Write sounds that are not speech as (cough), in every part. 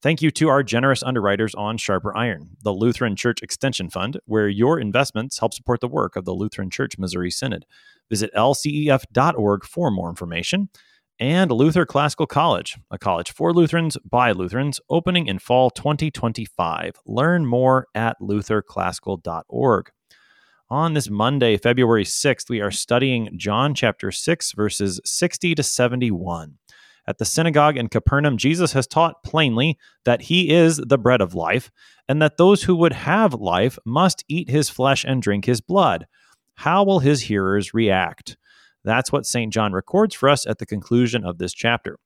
Thank you to our generous underwriters on Sharper Iron, the Lutheran Church Extension Fund, where your investments help support the work of the Lutheran Church Missouri Synod. Visit lcef.org for more information. And Luther Classical College, a college for Lutherans by Lutherans, opening in fall 2025. Learn more at lutherclassical.org. On this Monday, February 6th, we are studying John chapter 6, verses 60 to 71. At the synagogue in Capernaum, Jesus has taught plainly that he is the bread of life, and that those who would have life must eat his flesh and drink his blood. How will his hearers react? That's what St. John records for us at the conclusion of this chapter.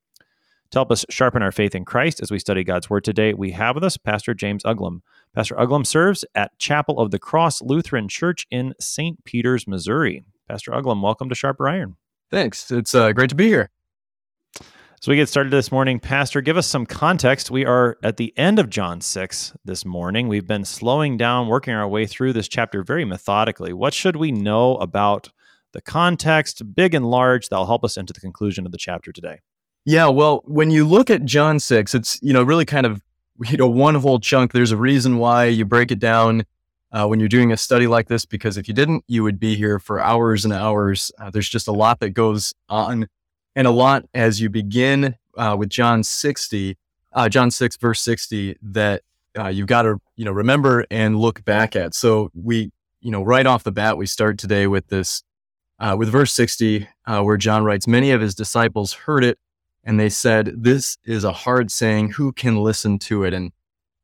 To help us sharpen our faith in Christ as we study God's Word today, we have with us Pastor James Uglum. Pastor Uglum serves at Chapel of the Cross Lutheran Church in St. Peters, Missouri. Pastor Uglum, welcome to Sharper Iron. Thanks. It's uh, great to be here. So we get started this morning. Pastor, give us some context. We are at the end of John 6 this morning. We've been slowing down, working our way through this chapter very methodically. What should we know about the context, big and large, that'll help us into the conclusion of the chapter today? Yeah, well, when you look at John 6, it's, you know, really kind of, you know, one whole chunk. There's a reason why you break it down uh, when you're doing a study like this, because if you didn't, you would be here for hours and hours. Uh, there's just a lot that goes on and a lot as you begin uh, with John 60, uh, John 6, verse 60, that uh, you've got to, you know, remember and look back at. So we, you know, right off the bat, we start today with this, uh, with verse 60, uh, where John writes, Many of his disciples heard it and they said, This is a hard saying. Who can listen to it? And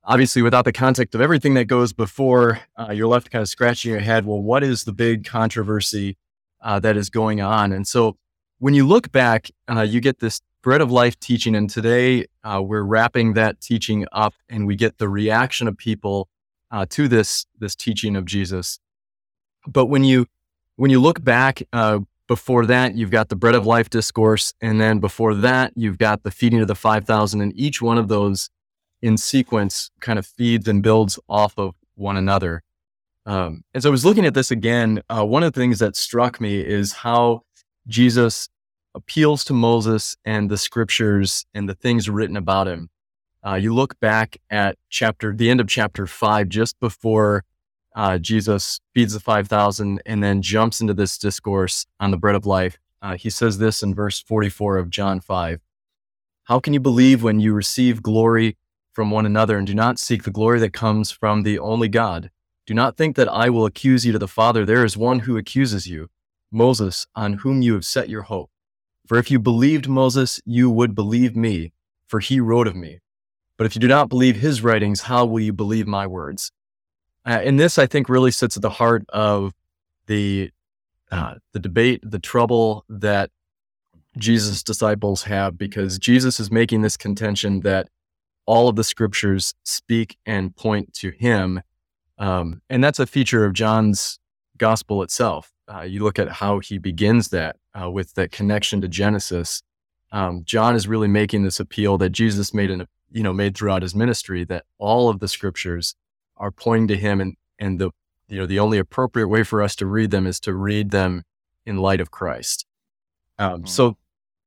obviously, without the context of everything that goes before, uh, you're left kind of scratching your head. Well, what is the big controversy that is going on? And so when you look back, uh, you get this bread of life teaching, and today uh, we're wrapping that teaching up, and we get the reaction of people uh, to this this teaching of Jesus. But when you when you look back uh, before that, you've got the bread of life discourse, and then before that, you've got the feeding of the five thousand, and each one of those in sequence kind of feeds and builds off of one another. Um, as I was looking at this again, uh, one of the things that struck me is how Jesus appeals to Moses and the scriptures and the things written about him. Uh, you look back at chapter, the end of chapter five, just before uh, Jesus feeds the 5,000 and then jumps into this discourse on the bread of life. Uh, he says this in verse 44 of John 5. How can you believe when you receive glory from one another and do not seek the glory that comes from the only God? Do not think that I will accuse you to the Father. There is one who accuses you, Moses, on whom you have set your hope. For if you believed Moses, you would believe me, for he wrote of me. But if you do not believe his writings, how will you believe my words? Uh, and this, I think, really sits at the heart of the uh, the debate, the trouble that Jesus' disciples have, because Jesus is making this contention that all of the scriptures speak and point to him. Um, and that's a feature of John's gospel itself uh, you look at how he begins that uh, with that connection to Genesis. Um, John is really making this appeal that Jesus made in, you know, made throughout his ministry that all of the scriptures are pointing to him, and and the you know the only appropriate way for us to read them is to read them in light of Christ. Um, mm-hmm. So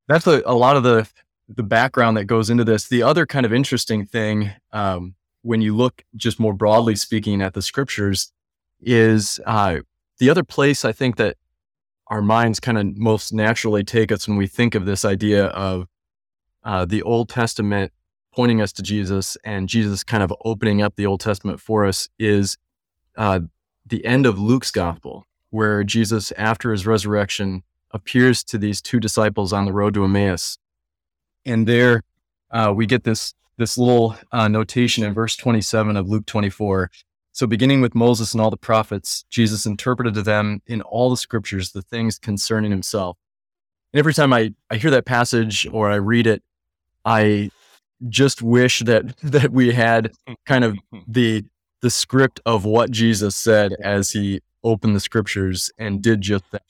that's a, a lot of the the background that goes into this. The other kind of interesting thing um, when you look just more broadly speaking at the scriptures is uh, the other place I think that our minds kind of most naturally take us when we think of this idea of uh, the Old Testament pointing us to Jesus and Jesus kind of opening up the Old Testament for us is uh, the end of Luke's gospel, where Jesus, after his resurrection, appears to these two disciples on the road to Emmaus. And there uh, we get this, this little uh, notation in verse 27 of Luke 24 so, beginning with Moses and all the prophets, Jesus interpreted to them in all the scriptures the things concerning himself. And every time I, I hear that passage or I read it, I just wish that (laughs) that we had kind of (laughs) the the script of what Jesus said as he opened the scriptures and did just that.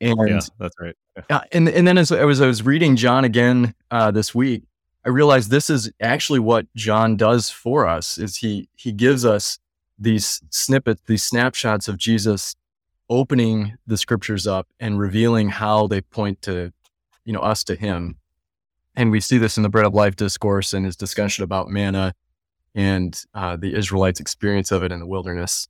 And yeah, that's right. Yeah. and and then as I was I was reading John again uh, this week, I realized this is actually what John does for us. Is he he gives us these snippets, these snapshots of Jesus opening the scriptures up and revealing how they point to, you know, us to Him. And we see this in the Bread of Life discourse and his discussion about manna and uh, the Israelites' experience of it in the wilderness.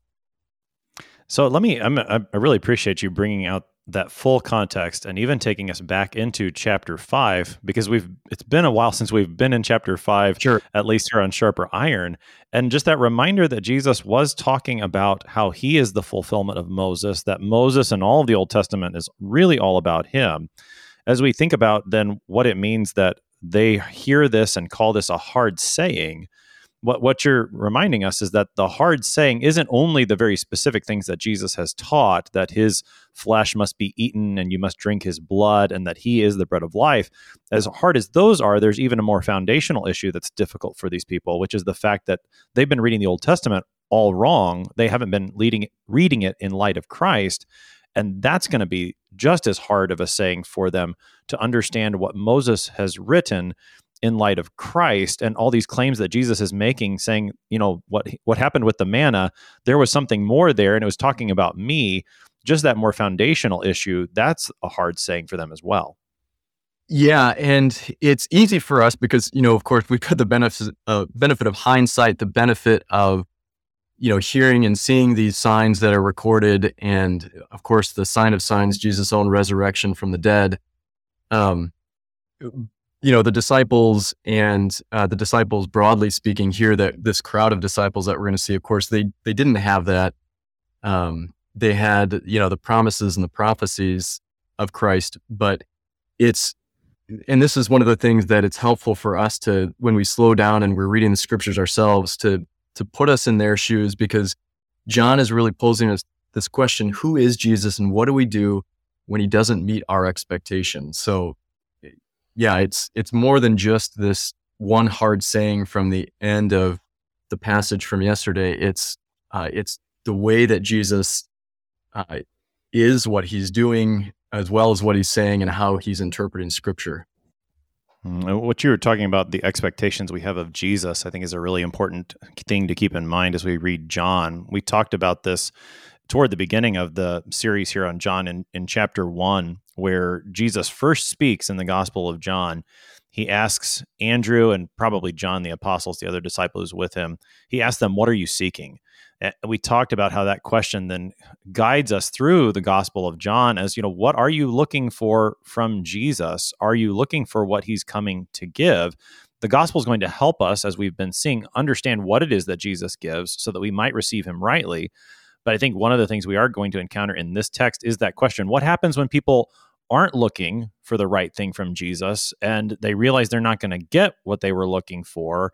So let me, I'm, i really appreciate you bringing out that full context and even taking us back into chapter five because we've it's been a while since we've been in chapter five sure. at least here on sharper iron and just that reminder that jesus was talking about how he is the fulfillment of moses that moses and all of the old testament is really all about him as we think about then what it means that they hear this and call this a hard saying what what you're reminding us is that the hard saying isn't only the very specific things that Jesus has taught that his flesh must be eaten and you must drink his blood and that he is the bread of life. As hard as those are there's even a more foundational issue that's difficult for these people which is the fact that they've been reading the Old Testament all wrong. They haven't been leading reading it in light of Christ. And that's going to be just as hard of a saying for them to understand what Moses has written in light of Christ and all these claims that Jesus is making, saying, you know, what what happened with the manna, there was something more there, and it was talking about me. Just that more foundational issue, that's a hard saying for them as well. Yeah, and it's easy for us because you know, of course, we've got the benefit uh, benefit of hindsight, the benefit of you know hearing and seeing these signs that are recorded, and of course, the sign of signs, Jesus' own resurrection from the dead. Um, you know the disciples and uh, the disciples broadly speaking here that this crowd of disciples that we're going to see of course they they didn't have that. Um, they had you know the promises and the prophecies of christ but it's and this is one of the things that it's helpful for us to when we slow down and we're reading the scriptures ourselves to to put us in their shoes because john is really posing us this question who is jesus and what do we do when he doesn't meet our expectations? So yeah, it's it's more than just this one hard saying from the end of the passage from yesterday. It's uh, it's the way that Jesus uh, is what he's doing, as well as what he's saying and how he's interpreting Scripture. Mm, what you were talking about, the expectations we have of Jesus, I think is a really important thing to keep in mind as we read John. We talked about this toward the beginning of the series here on John in, in chapter one, where Jesus first speaks in the Gospel of John. He asks Andrew and probably John the apostles, the other disciples with him, he asks them, What are you seeking? And we talked about how that question then guides us through the Gospel of John as, you know, what are you looking for from Jesus? Are you looking for what he's coming to give? The gospel is going to help us, as we've been seeing, understand what it is that Jesus gives so that we might receive him rightly. But I think one of the things we are going to encounter in this text is that question what happens when people aren't looking for the right thing from Jesus and they realize they're not going to get what they were looking for?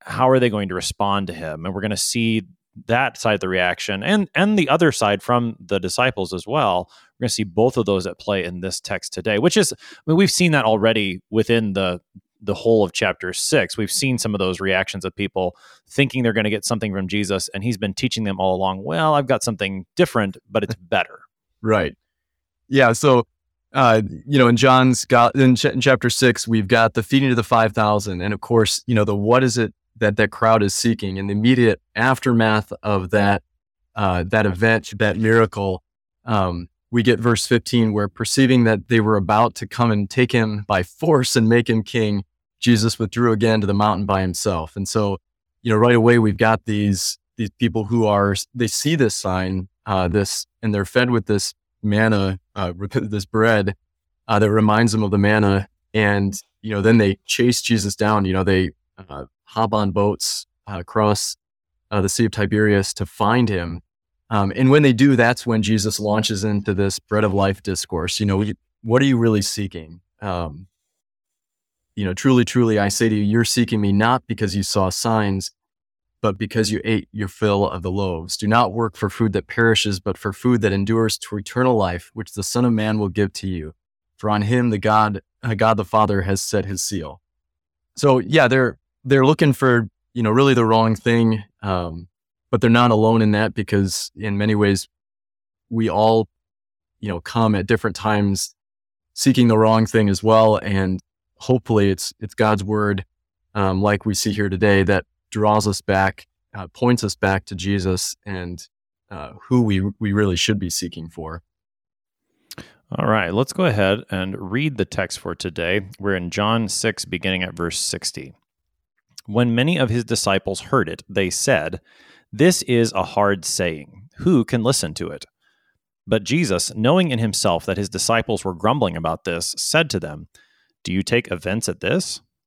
How are they going to respond to him? And we're going to see that side of the reaction and and the other side from the disciples as well we're going to see both of those at play in this text today which is I mean, we've seen that already within the the whole of chapter six. We've seen some of those reactions of people thinking they're going to get something from Jesus, and he's been teaching them all along, well, I've got something different, but it's (laughs) better. right. Yeah. So, uh, you know, in John's got in, ch- in chapter six, we've got the feeding of the 5,000. And of course, you know, the what is it that that crowd is seeking in the immediate aftermath of that, uh, that event, that miracle. Um, we get verse 15 where perceiving that they were about to come and take him by force and make him king, Jesus withdrew again to the mountain by himself. And so, you know, right away we've got these these people who are they see this sign, uh, this, and they're fed with this manna, uh, (laughs) this bread uh, that reminds them of the manna, and you know, then they chase Jesus down. You know, they uh, hop on boats uh, across uh, the Sea of Tiberias to find him. Um, and when they do, that's when Jesus launches into this bread of life discourse. You know, what are you really seeking? Um, you know, truly, truly, I say to you, you're seeking me not because you saw signs, but because you ate your fill of the loaves. Do not work for food that perishes, but for food that endures to eternal life, which the Son of Man will give to you. For on him the God, uh, God the Father has set his seal. So yeah, they're they're looking for you know really the wrong thing, um, but they're not alone in that because in many ways we all, you know, come at different times seeking the wrong thing as well. And hopefully it's, it's God's word, um, like we see here today that draws us back, uh, points us back to Jesus and uh, who we, we really should be seeking for. All right, let's go ahead and read the text for today. We're in John 6, beginning at verse 60. When many of his disciples heard it, they said, This is a hard saying. Who can listen to it? But Jesus, knowing in himself that his disciples were grumbling about this, said to them, Do you take offense at this?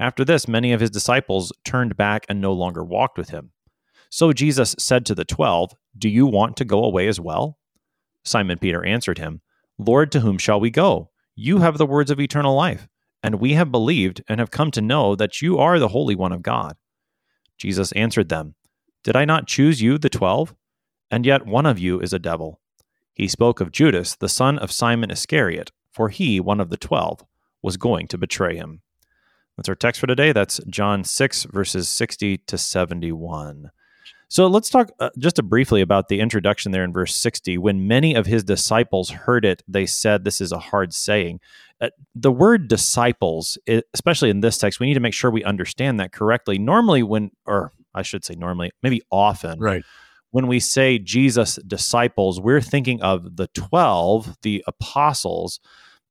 After this, many of his disciples turned back and no longer walked with him. So Jesus said to the twelve, Do you want to go away as well? Simon Peter answered him, Lord, to whom shall we go? You have the words of eternal life, and we have believed and have come to know that you are the Holy One of God. Jesus answered them, Did I not choose you, the twelve? And yet one of you is a devil. He spoke of Judas, the son of Simon Iscariot, for he, one of the twelve, was going to betray him. That's our text for today. That's John 6, verses 60 to 71. So let's talk uh, just briefly about the introduction there in verse 60. When many of his disciples heard it, they said, This is a hard saying. Uh, the word disciples, especially in this text, we need to make sure we understand that correctly. Normally, when, or I should say normally, maybe often, right. when we say Jesus' disciples, we're thinking of the 12, the apostles.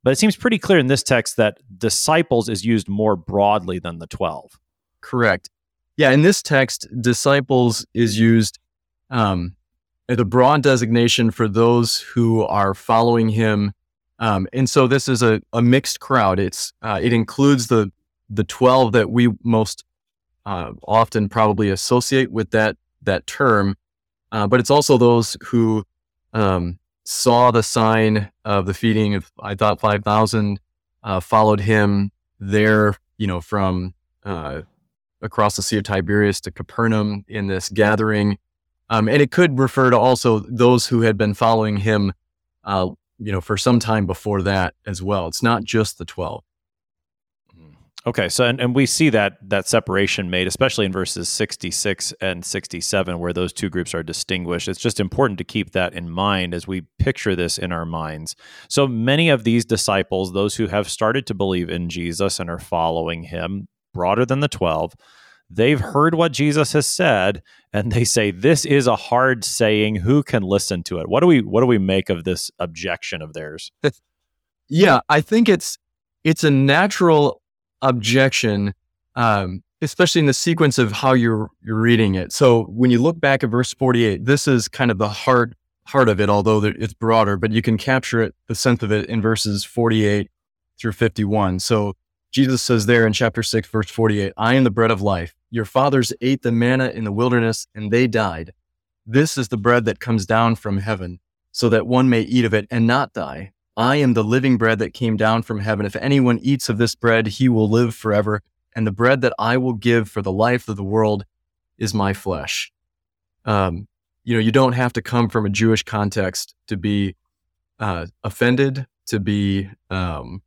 But it seems pretty clear in this text that disciples is used more broadly than the 12. Correct. Yeah, in this text, disciples is used um, as a broad designation for those who are following him. Um, and so this is a, a mixed crowd. It's uh, it includes the the twelve that we most uh, often probably associate with that that term, uh, but it's also those who um, saw the sign of the feeding of I thought five thousand, uh, followed him there, you know, from uh, across the Sea of Tiberias to Capernaum in this gathering. Um, and it could refer to also those who had been following him, uh, you know, for some time before that as well. It's not just the 12. Okay, so and, and we see that that separation made, especially in verses 66 and 67, where those two groups are distinguished. It's just important to keep that in mind as we picture this in our minds. So many of these disciples, those who have started to believe in Jesus and are following him, broader than the 12. They've heard what Jesus has said and they say this is a hard saying who can listen to it. What do we what do we make of this objection of theirs? (laughs) yeah, I think it's it's a natural objection um, especially in the sequence of how you're you're reading it. So when you look back at verse 48, this is kind of the heart heart of it, although it's broader, but you can capture it the sense of it in verses 48 through 51. So Jesus says there in chapter 6, verse 48, I am the bread of life. Your fathers ate the manna in the wilderness and they died. This is the bread that comes down from heaven, so that one may eat of it and not die. I am the living bread that came down from heaven. If anyone eats of this bread, he will live forever. And the bread that I will give for the life of the world is my flesh. Um, you know, you don't have to come from a Jewish context to be uh, offended, to be um,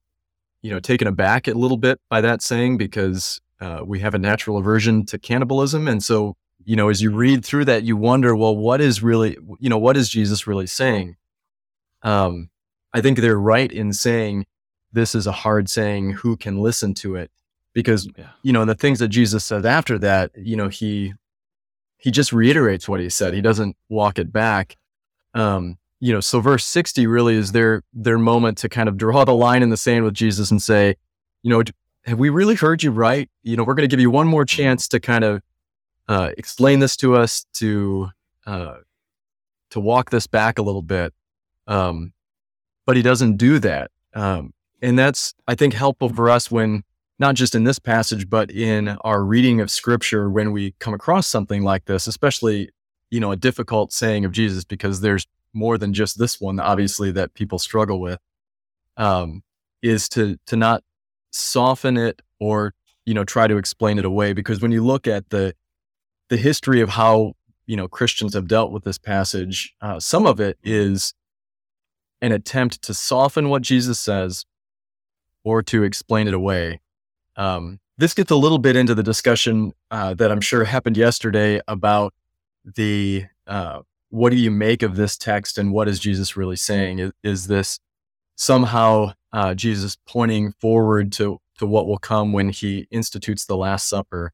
you know, taken aback a little bit by that saying because uh, we have a natural aversion to cannibalism. And so, you know, as you read through that, you wonder, well, what is really, you know, what is Jesus really saying? Um, I think they're right in saying this is a hard saying. Who can listen to it? Because, yeah. you know, the things that Jesus said after that, you know, he, he just reiterates what he said. He doesn't walk it back. Um, you know, so verse 60 really is their their moment to kind of draw the line in the sand with Jesus and say, you know, have we really heard you right? You know, we're going to give you one more chance to kind of uh, explain this to us, to uh, to walk this back a little bit. Um, but he doesn't do that, um, and that's I think helpful for us when not just in this passage, but in our reading of Scripture when we come across something like this, especially you know a difficult saying of Jesus, because there's more than just this one, obviously, that people struggle with. um, is to to not soften it or you know try to explain it away because when you look at the the history of how you know Christians have dealt with this passage, uh, some of it is an attempt to soften what Jesus says or to explain it away. Um, this gets a little bit into the discussion uh, that I'm sure happened yesterday about the uh, what do you make of this text and what is Jesus really saying? Is, is this somehow uh, Jesus pointing forward to to what will come when he institutes the Last Supper,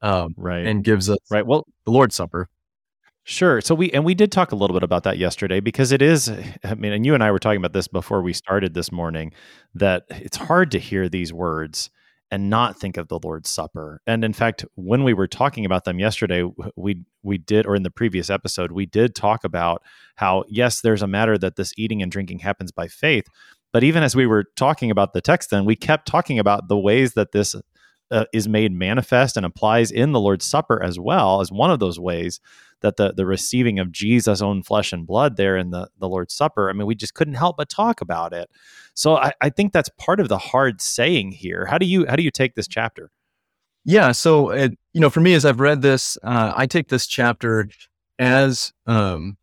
um, right, and gives us right well the Lord's Supper. Sure. So we and we did talk a little bit about that yesterday because it is I mean and you and I were talking about this before we started this morning that it's hard to hear these words and not think of the Lord's Supper. And in fact, when we were talking about them yesterday, we we did or in the previous episode, we did talk about how yes, there's a matter that this eating and drinking happens by faith, but even as we were talking about the text then, we kept talking about the ways that this uh, is made manifest and applies in the Lord's Supper as well as one of those ways that the the receiving of Jesus' own flesh and blood there in the the Lord's Supper. I mean, we just couldn't help but talk about it. So I, I think that's part of the hard saying here. How do you how do you take this chapter? Yeah, so it, you know, for me, as I've read this, uh, I take this chapter as um,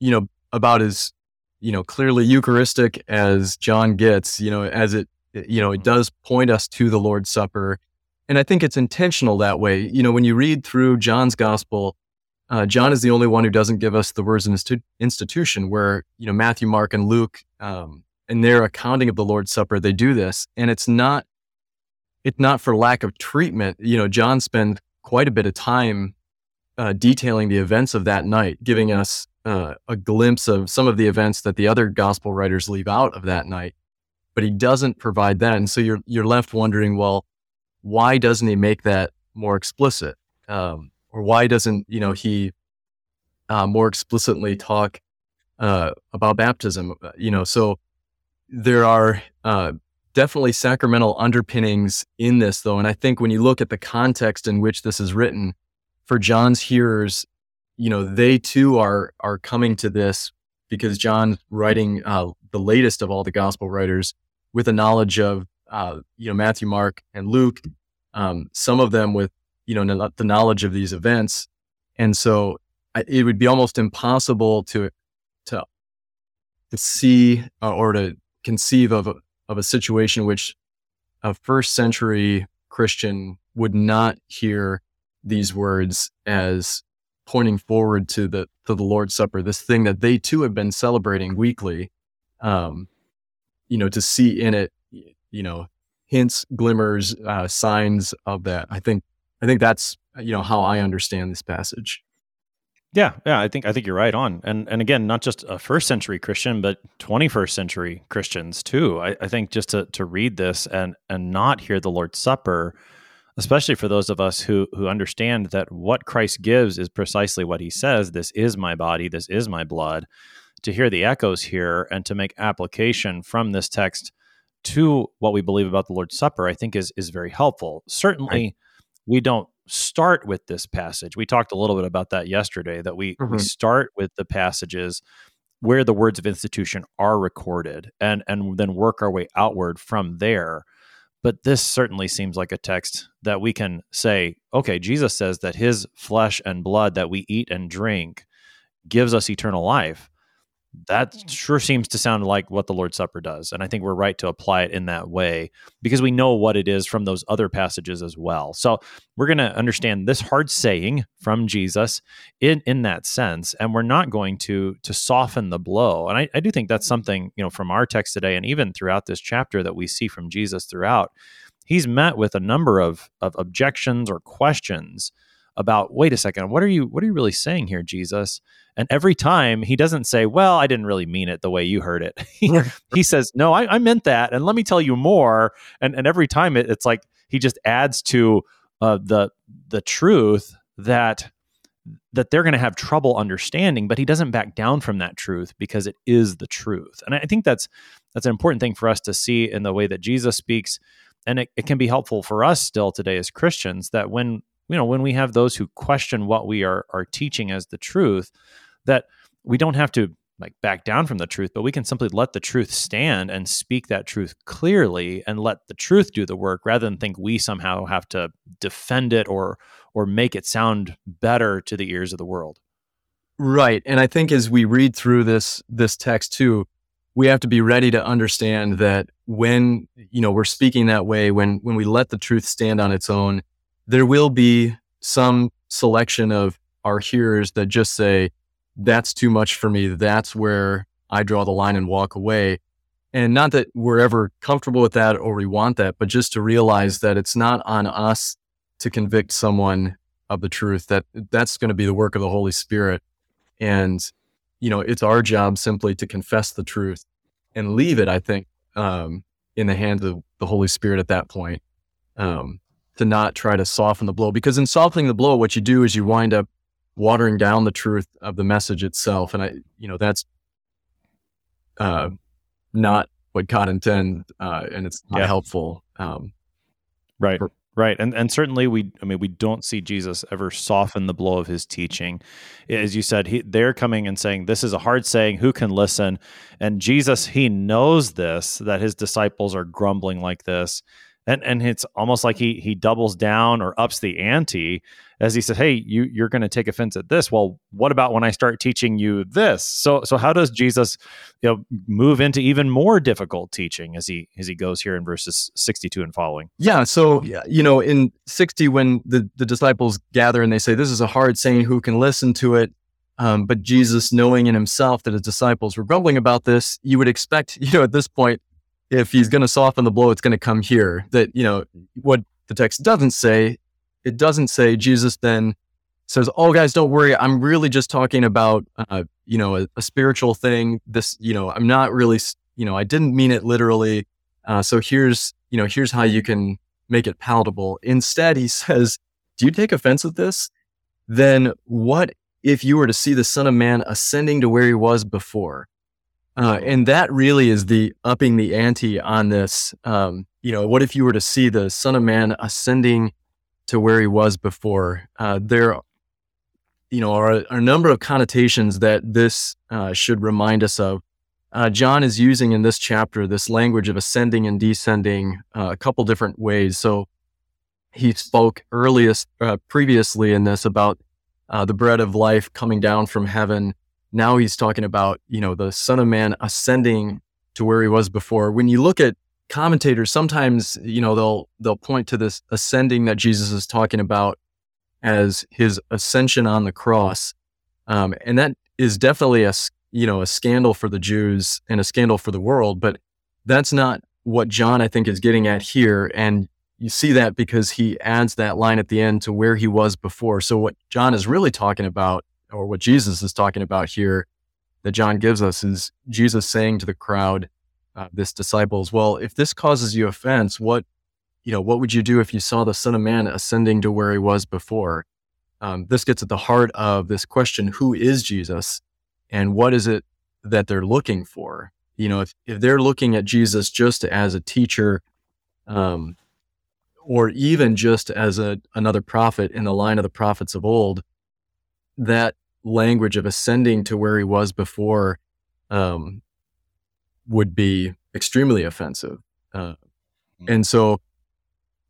you know about as you know clearly Eucharistic as John gets. You know, as it you know it does point us to the Lord's Supper, and I think it's intentional that way. You know, when you read through John's Gospel, uh, John is the only one who doesn't give us the words in institu- institution, where you know Matthew, Mark, and Luke, um, in their accounting of the Lord's Supper, they do this, and it's not it's not for lack of treatment. You know, John spends quite a bit of time uh, detailing the events of that night, giving us uh, a glimpse of some of the events that the other gospel writers leave out of that night. But he doesn't provide that, and so you're you're left wondering, well, why doesn't he make that more explicit? Um, or why doesn't you know he uh, more explicitly talk uh, about baptism? Uh, you know, so there are uh, definitely sacramental underpinnings in this, though, and I think when you look at the context in which this is written, for John's hearers, you know, they too are are coming to this because John's writing uh, the latest of all the gospel writers with a knowledge of uh, you know Matthew, Mark, and Luke. Um, some of them with you know the knowledge of these events, and so it would be almost impossible to to to see uh, or to conceive of a, of a situation which a first century Christian would not hear these words as pointing forward to the to the Lord's Supper, this thing that they too have been celebrating weekly. Um, you know, to see in it, you know, hints, glimmers, uh, signs of that. I think I think that's you know how I understand this passage. Yeah, yeah, I think I think you're right on, and and again, not just a first century Christian, but 21st century Christians too. I, I think just to to read this and and not hear the Lord's Supper, especially for those of us who who understand that what Christ gives is precisely what He says. This is my body. This is my blood. To hear the echoes here and to make application from this text to what we believe about the Lord's Supper, I think is is very helpful. Certainly. Right we don't start with this passage. We talked a little bit about that yesterday that we mm-hmm. we start with the passages where the words of institution are recorded and and then work our way outward from there. But this certainly seems like a text that we can say, okay, Jesus says that his flesh and blood that we eat and drink gives us eternal life that sure seems to sound like what the Lord's Supper does. And I think we're right to apply it in that way because we know what it is from those other passages as well. So we're going to understand this hard saying from Jesus in, in that sense. And we're not going to to soften the blow. And I, I do think that's mm-hmm. something, you know, from our text today and even throughout this chapter that we see from Jesus throughout. He's met with a number of, of objections or questions about wait a second what are you what are you really saying here jesus? And every time he doesn't say well i didn't really mean it the way you heard it. (laughs) He, says no I, I, meant that and let me tell you more. And and every time it, it's like he just adds to uh, the the truth that that they're going to have trouble understanding but he doesn't back down from that truth because it is the truth. And i think that's that's an important thing for us to see in the way that jesus speaks and it, it can be helpful for us still today as christians that when you know when we have those who question what we are are teaching as the truth that we don't have to like back down from the truth, but we can simply let the truth stand and speak that truth clearly and let the truth do the work rather than think we somehow have to defend it or or make it sound better to the ears of the world. Right. And I think as we read through this this text too, we have to be ready to understand that when, you know, we're speaking that way, when when we let the truth stand on its own, there will be some selection of our hearers that just say, that's too much for me. That's where I draw the line and walk away. And not that we're ever comfortable with that or we want that, but just to realize that it's not on us to convict someone of the truth, that that's going to be the work of the Holy Spirit. And, you know, it's our job simply to confess the truth and leave it, I think, um, in the hands of the Holy Spirit at that point, um, to not try to soften the blow. Because in softening the blow, what you do is you wind up watering down the truth of the message itself. And I, you know, that's uh, not what God intended, uh, and it's not yeah. helpful. Um, right. For, Right. And and certainly we I mean we don't see Jesus ever soften the blow of his teaching. As you said, he, they're coming and saying this is a hard saying, who can listen? And Jesus, he knows this that his disciples are grumbling like this and and it's almost like he he doubles down or ups the ante as he says hey you you're going to take offense at this. Well what about when i start teaching you this? So so how does jesus you know move into even more difficult teaching as he as he goes here in verses 62 and following? Yeah so you know in 60 when the the disciples gather and they say this is a hard saying who can listen to it? Um, but jesus knowing in himself that his disciples were grumbling about this you would expect (laughs) you know at this point if he's going to soften the blow, it's going to come here. That, you know, what the text doesn't say, it doesn't say Jesus then says, Oh, guys, don't worry. I'm really just talking about, uh, you know, a, a, spiritual thing. This, you know, I'm not really, you know, I didn't mean it literally. Uh, so here's, you know, here's how you can make it palatable. Instead, he (laughs) says, Do you take offense at this? Then what if you were to see the Son of Man ascending to where he was before? Uh, and that really is the upping the ante on this. Um, you know, what if you were to see the Son of Man ascending to where he was before? Uh, there, you know, are, are, a number of connotations that this uh, should remind us of. Uh, John is using in this chapter this language of ascending and descending uh, a couple different ways. So he spoke earliest, uh, previously in this about the bread of life coming down from heaven now he's talking about, you know, the Son of Man ascending to where he was before. When you look at commentators, sometimes, you know, they'll they'll point to this ascending that Jesus is talking about as his ascension on the cross. Um, and that is definitely a you know a scandal for the Jews and a scandal for the world, but that's not what John I think is getting at here. And you see that because he adds that line at the end to where he was before. So what John is really talking about or what Jesus is talking about here that John gives us is Jesus saying to the crowd, uh, this disciples, well, if this causes you offense, what, you know, what would you do if you saw the Son of Man ascending to where he was before? Um, this gets at the heart of this question: Who is Jesus, and what is it that they're looking for? You know, if if they're looking at Jesus just as a teacher, um, or even just as a another prophet in the line of the prophets of old, that language of ascending to where he was before um, would be extremely offensive. Uh, mm. and so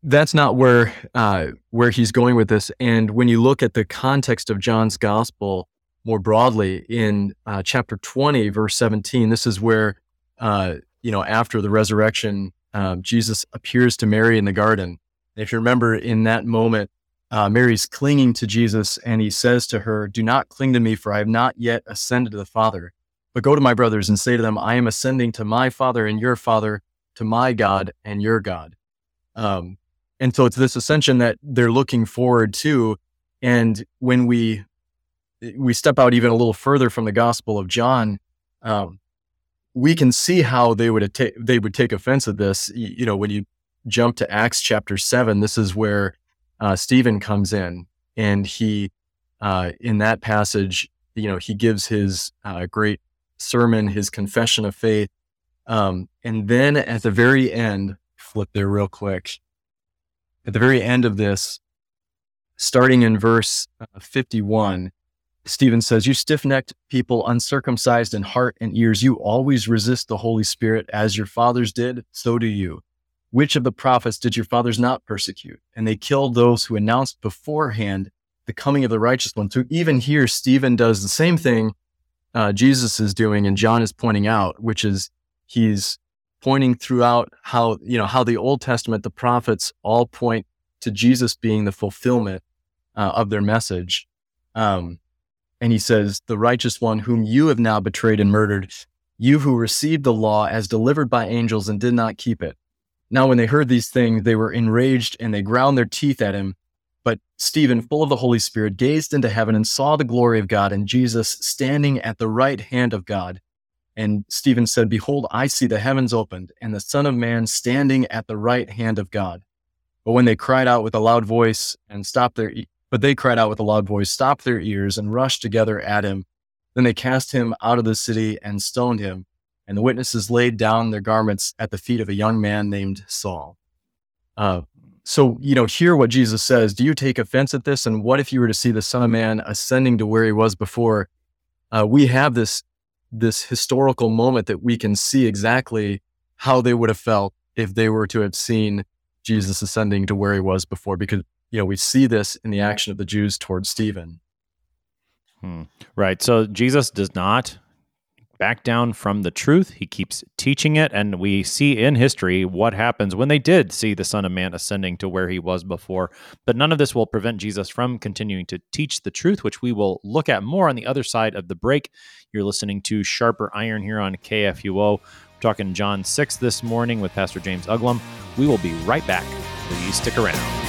that's not where uh, where he's going with this. And when you look at the context of John's gospel more broadly in uh, chapter 20, verse 17, this is where uh, you know after the resurrection, um, Jesus appears to Mary in the garden. If you remember, in that moment, uh, Mary's clinging to Jesus, and he says to her, Do not cling to me, for I have not yet ascended to the Father. But go to my brothers and say to them, I am ascending to my Father and your Father, to my God and your God. Um, and so it's this ascension that they're looking forward to. And when we we step out even a little further from the Gospel of John, um, we can see how they would ta- they would take offense at this. You, you know, when you jump to Acts chapter seven, this is where uh, Stephen comes in and he, uh, in that passage, you know, he gives his uh, great sermon, his confession of faith. Um, and then at the very end, flip there real quick. At the very end of this, starting in verse uh, 51, Stephen says, You stiff necked people, uncircumcised in heart and ears, you always resist the Holy Spirit as your fathers did, so do you. Which of the prophets did your fathers not persecute? And they killed those who announced beforehand the coming of the righteous one. So even here, Stephen does the same thing uh, Jesus is doing and John is pointing out, which is he's pointing throughout how, you know, how the Old Testament, the prophets all point to Jesus being the fulfillment uh, of their message. Um, and he says, The righteous one whom you have now betrayed and murdered, you who received the law as delivered by angels and did not keep it. Now, when they heard these things, they were enraged and they ground their teeth at him. But Stephen, full of the Holy Spirit, gazed into heaven and saw the glory of God and Jesus standing at the right hand of God. And Stephen said, Behold, I see the heavens opened and the Son of Man standing at the right hand of God. But when they cried out with a loud voice and stopped their, but they cried out with a loud voice, stopped their ears and rushed together at him. Then they cast him out of the city and stoned him. And the witnesses laid down their garments at the feet of a young man named Saul. Uh, so, you know, hear what Jesus says. Do you take offense at this? And what if you were to see the Son of Man ascending to where he was before? Uh, we have this this historical moment that we can see exactly how they would have felt if they were to have seen Jesus ascending to where he was before, because you know we see this in the action of the Jews towards Stephen. Hmm. Right. So Jesus does not back down from the truth. He keeps teaching it. And we see in history what happens when they did see the Son of Man ascending to where he was before. But none of this will prevent Jesus from continuing to teach the truth, which we will look at more on the other side of the break. You're listening to Sharper Iron here on KFUO. We're talking John 6 this morning with Pastor James Uglum. We will be right back. Please stick around.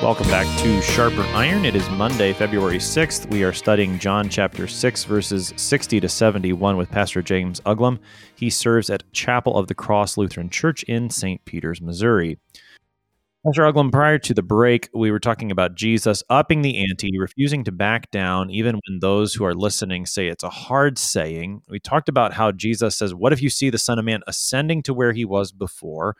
Welcome back to Sharper Iron. It is Monday, February 6th. We are studying John chapter 6, verses 60 to 71 with Pastor James Uglum. He serves at Chapel of the Cross Lutheran Church in St. Peters, Missouri. Pastor Uglum, prior to the break, we were talking about Jesus upping the ante, refusing to back down, even when those who are listening say it's a hard saying. We talked about how Jesus says, What if you see the Son of Man ascending to where he was before?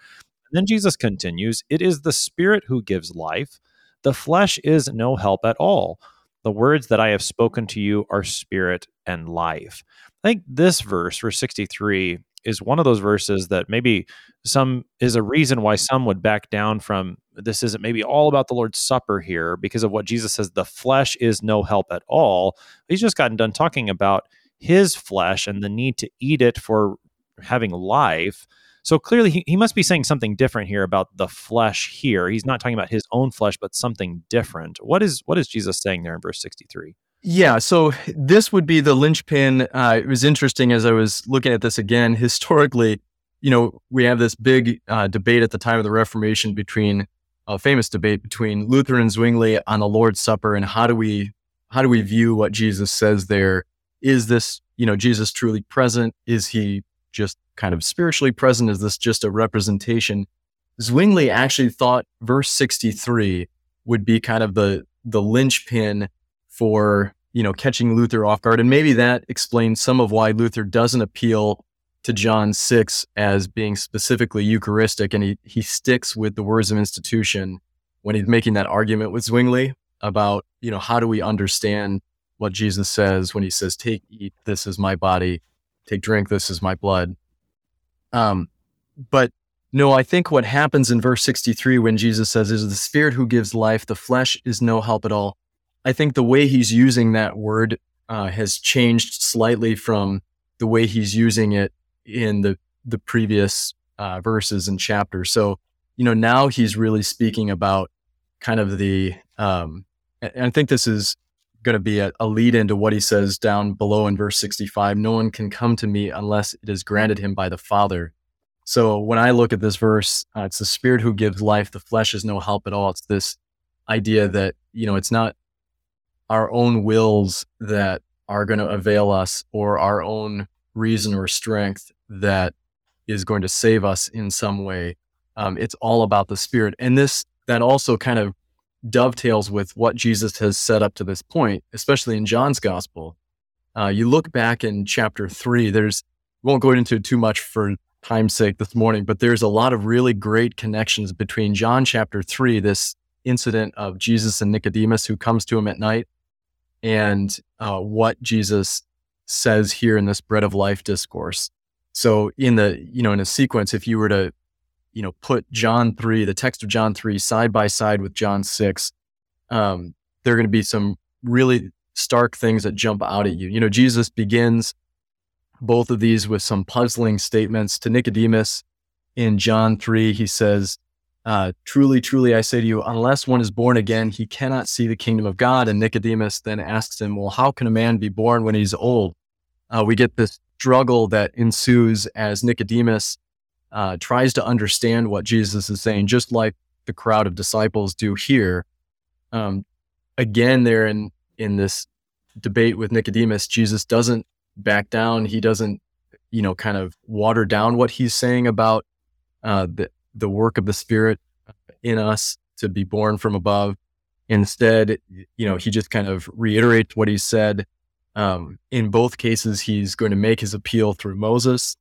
And then Jesus continues, It is the Spirit who gives life. The flesh is no help at all. The words that I have spoken to you are spirit and life. I think this verse, verse 63, is one of those verses that maybe some is a reason why some would back down from this isn't maybe all about the Lord's Supper here because of what Jesus says the flesh is no help at all. He's just gotten done talking about his flesh and the need to eat it for having life. So clearly, he, he must be saying something different here about the flesh. Here, he's not talking about his own flesh, but something different. What is what is Jesus saying there in verse sixty three? Yeah, so this would be the linchpin. Uh, it was interesting as I was looking at this again. (laughs) Historically, you know, we have this big uh, debate at the time of the Reformation between a famous debate between Luther and Zwingli on the Lord's Supper and how do we how do we view what Jesus says there? Is this you know Jesus truly present? Is he just kind of spiritually present? Is this just a representation? Zwingli actually thought verse 63 would be kind of the the linchpin for you know catching Luther off guard, and maybe that explains some of why Luther doesn't appeal to John six as being specifically Eucharistic, and he he sticks with the words of institution when he's making that argument with Zwingli about you know how do we understand what Jesus says when he says, "Take, eat, this is my body. Take, drink, this is my blood." Um, but no, I think what happens in verse 63 when Jesus says, "Is the Spirit who gives life; the flesh is no help at all." I think the way he's using that word uh, has changed slightly from the way he's using it in the the previous uh, verses and chapters. So, you know, now he's really speaking about kind of the, um, and I think this is going to be a, a lead into what he says down below in verse 65 No one can come to me unless it is granted him by the Father. So when I look at this verse, uh, it's the Spirit who gives life, the flesh is no help at all. It's this idea that, you know, it's not our own wills that are going to avail us or our own reason or strength that is going to save us in some way. Um, it's all about the Spirit. And this, that also kind of dovetails with what Jesus has set up to this point, especially in John's gospel. Uh, you look back in chapter three, there's, won't go into too much for time's sake this morning, but there's a lot of really great connections between John chapter three, this incident of Jesus and Nicodemus who comes to him at night, and uh, what Jesus says here in this bread of life discourse. So in the, you know, in a sequence, if you were to, you know, put John 3, the text of John 3 side by side with John 6, um, there are going to be some really stark things that jump out at you. You know, Jesus begins both of these with some puzzling statements to Nicodemus in John 3. He says, uh, Truly, truly, I say to you, unless one is born again, he cannot see the kingdom of God. And Nicodemus then asks him, Well, how can a man be born when he's old? Uh, we get this struggle that ensues as Nicodemus uh, tries to understand what Jesus is saying, just like the crowd of disciples do here. Um, again, there in in this debate with Nicodemus, Jesus doesn't back down. He doesn't, you know, kind of water down what he's saying about uh, the the work of the Spirit in us to be born from above. Instead, you know, he just kind of reiterates what he said um, in both cases, he's going to make his appeal through Moses.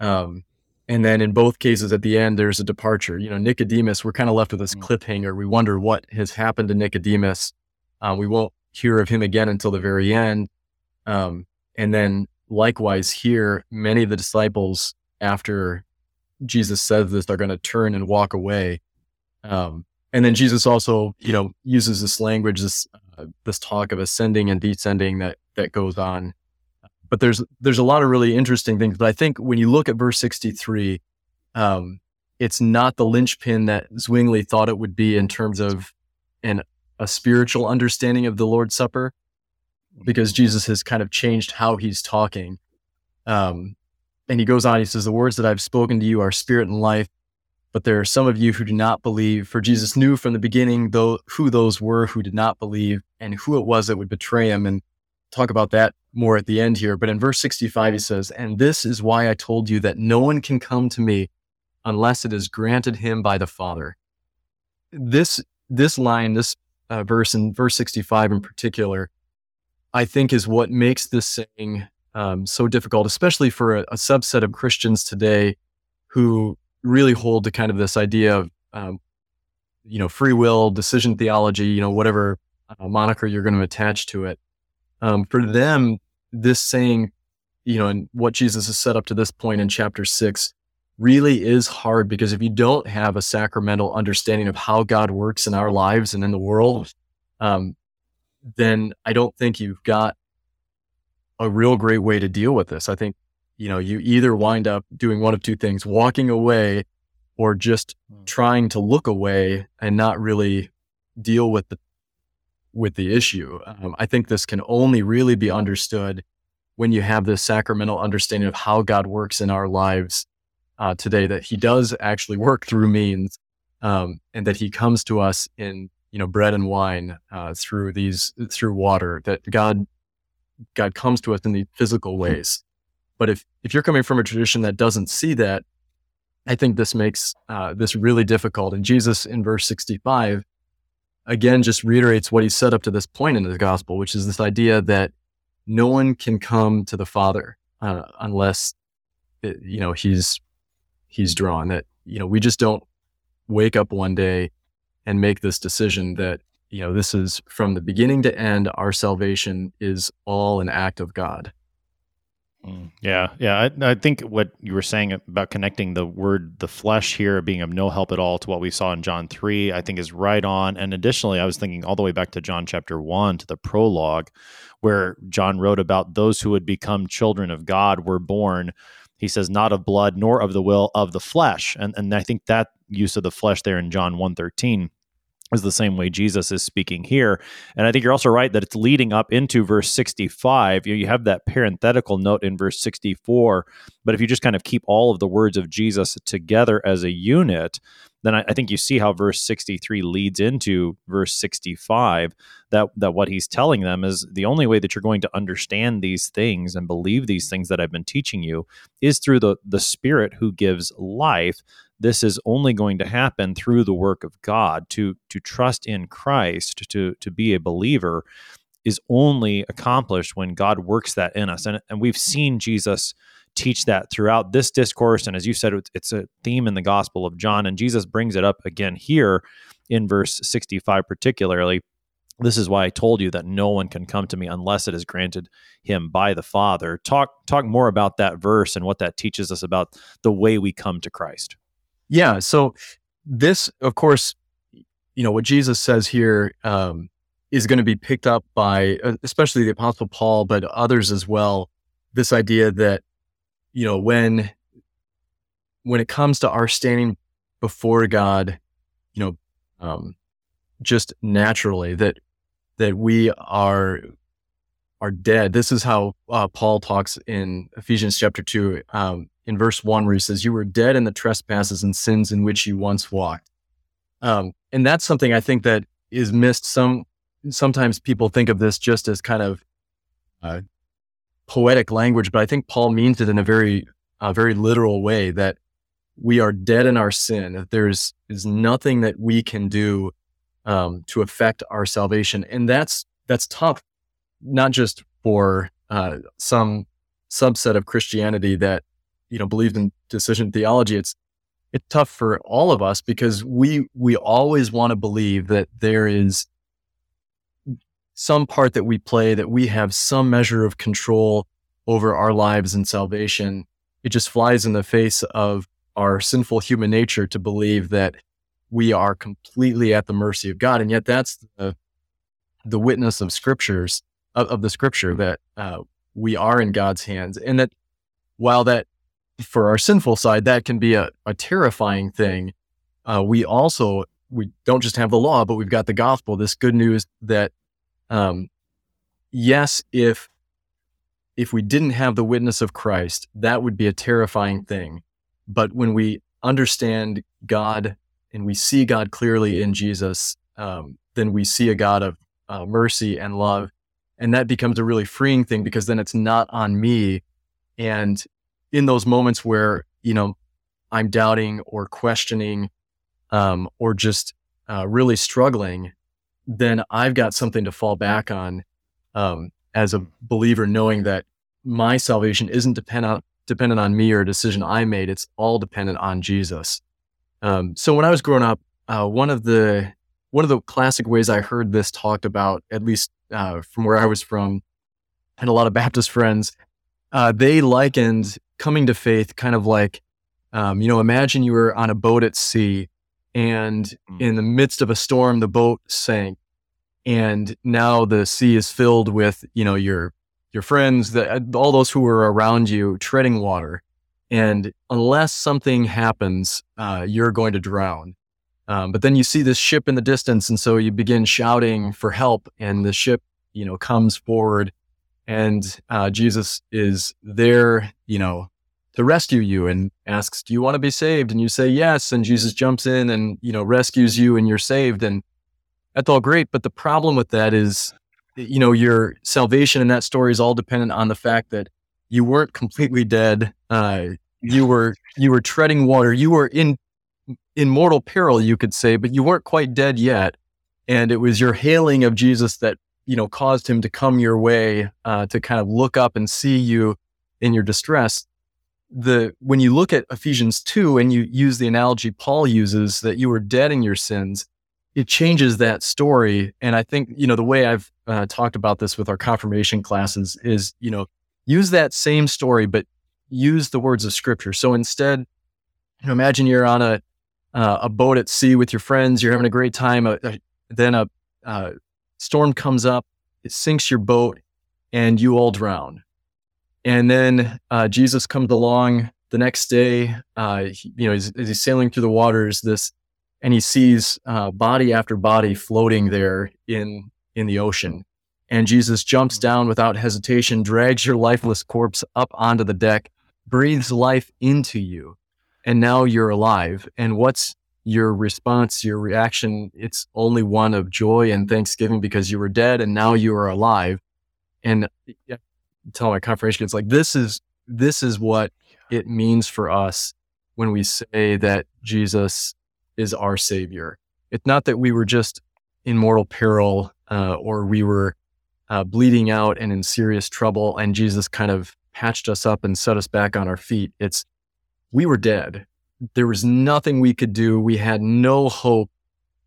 Um, and then in both cases, at the end, there's a departure. You know, Nicodemus, we're kind of left with this mm. cliffhanger. We wonder what has happened to Nicodemus. Uh, we won't hear of him again until the very end. Um, and then likewise here, many of the disciples, after Jesus says this, are going to turn and walk away. Um, and then Jesus also, you know, uses this language, this uh, this talk of ascending and descending that that goes on. But there's there's a lot of really interesting things. But I think when you look at verse 63, um, it's not the linchpin that Zwingli thought it would be in terms of an a spiritual understanding of the Lord's Supper, because Jesus has kind of changed how he's talking. Um, and he goes on, he says, The words that I've spoken to you are spirit and life, but there are some of you who do not believe. For Jesus knew from the beginning though, who those were who did not believe and who it was that would betray him. And talk about that more at the end here. But in verse 65, he says, And this is why I told you that no one can come to me unless it is granted him by the Father. This, this line, this uh, verse in verse 65 in particular, I think is what makes this saying um, so difficult, especially for a, a, subset of Christians today who really hold to kind of this idea of, um, you know, free will, decision theology, you know, whatever uh, moniker you're going to attach to it um, for them, this saying, you know, and what Jesus has set up to this point in chapter six really is hard because if you don't have a sacramental understanding of how God works in our lives and in the world, um, then I don't think you've got a real great way to deal with this. I think, you know, you either wind up doing one of two things, walking away or just hmm. trying to look away and not really deal with the with the issue. Um, I think this can only really be understood when you have this sacramental understanding of how God works in our lives uh, today, that He does actually work through means, um, and that He comes to us in you know bread and wine uh, through these through water. That God God comes to us in these physical ways. But if if you're coming from a tradition that doesn't see that, I think this makes uh, this really difficult. And Jesus in verse 65 again just reiterates what he said up to this point in the gospel, which is this idea that no one can come to the Father uh, unless it, you know he's he's drawn. That you know we just don't wake up one day and make this decision that you know, this is from the beginning to end, our salvation is all an act of God. Mm, yeah, yeah. I, I, think what you were saying about connecting the word the flesh here being of no help at all to what we saw in John 3, I think is right on. And additionally, I was thinking all the way back to John chapter 1 to the prologue, where John wrote about those who would become children of God were born, he says, not of blood nor of the will of the flesh. And, and I think that use of the flesh there in John 113 is the same way Jesus is speaking here. And I think you're also right that it's leading up into verse 65. You, you have that parenthetical note in verse 64. But if you just kind of keep all of the words of Jesus together as a unit, then I, I, think you see how verse 63 leads into verse 65 that that what he's telling them is the only way that you're going to understand these things and believe these things that I've been teaching you is through the the spirit who gives life this is only going to happen through the work of God. To to trust in Christ, to to be a believer, is only accomplished when God works that in us. And and we've seen Jesus teach that throughout this discourse. And as you said, it's a theme in the Gospel of John, and Jesus brings it up again here in verse 65, particularly. This is why I told you that no one can come to me unless it is granted him by the Father. Talk talk more about that verse and what that teaches us about the way we come to Christ. Yeah. So this, of course, you know what Jesus says here um, is going to be picked up by, uh, especially the Apostle Paul, but others as well. This idea that you know when when it comes to our standing before God, you know, um, just naturally that that we are are dead. This is how uh, Paul talks in Ephesians chapter two. Um, in verse one where he says, You were dead in the trespasses and sins in which you once walked. Um, and that's something I think that is missed. Some sometimes people think of this just as kind of uh, poetic language, but I think Paul means it in a very, very literal way that we are dead in our sin. That there's is nothing that we can do um, to affect our salvation, and that's that's tough, not just for uh, some subset of Christianity that you know believes in decision theology it's it's tough for all of us because we we always want to believe that there is some part that we play that we have some measure of control over our lives and salvation it just flies in the face of our sinful human nature to believe that we are completely at the mercy of God and yet that's the the witness of scriptures of, of the scripture that uh, we are in God's hands and that while that for our sinful side, that can be a, a terrifying thing. Uh, we also we don't just have the law, but we've got the gospel. This good news that, um, yes, if if we didn't have the witness of Christ, that would be a terrifying thing. But when we understand God and we see God clearly in Jesus, um, then we see a God of uh, mercy and love, and that becomes a really freeing thing because then it's not on me, and in those moments where, you know, I'm doubting or questioning um, or just uh, really struggling, then I've got something to fall back on um, as a believer, knowing that my salvation isn't dependent dependent on me or a decision I made. It's all dependent on Jesus. Um, so when I was growing up, uh, one of the one of the classic ways I heard this talked about, at least uh, from where I was from, and a lot of Baptist friends, uh, they likened coming to faith kind of like, um, you know, imagine you were on a boat at sea and mm. in the midst of a storm, the boat sank. And now the sea is filled with, you know, your, your friends, the, all those who were around you treading water. And unless something happens, uh, you're going to drown. Um, but then you see this ship in the distance. And so you begin shouting for help and the ship, you know, comes forward and uh, Jesus is there, you know, to rescue you and asks, "Do you want to be saved?" And you say yes, and Jesus jumps in and you know rescues you, and you're saved, and that's all great. But the problem with that is, you know, your salvation in that story is all dependent on the fact that you weren't completely dead. Uh, you were you were treading water. You were in in mortal peril, you could say, but you weren't quite dead yet. And it was your hailing of Jesus that you know caused him to come your way uh, to kind of look up and see you in your distress the when you look at ephesians 2 and you use the analogy paul uses that you were dead in your sins it changes that story. And I think, you know, the way I've uh, talked about this with our confirmation classes is, you know, use that same story, but use the words of scripture. So instead, you know, imagine you're on a, uh, a boat at sea with your friends, you're having a great time. Uh, uh then a uh, storm comes up, it sinks your boat, and you all drown. And then uh, Jesus comes along the next day. He, you know, as he's sailing through the waters, this and he sees uh, body after body floating there in in the ocean. And Jesus jumps down without hesitation, drags your lifeless corpse up onto the deck, breathes life into you, and now you're alive. And what's your response, your reaction? It's only one of joy and thanksgiving because you were dead and now you are alive. And tell my confirmation kids like this is this is what it means for us when we say that Jesus is our savior. It's not that we were just in mortal peril uh, or we were uh, bleeding out and in serious trouble, and Jesus kind of patched us up and set us back on our feet. It's we were dead. There was nothing we could do. We had no hope,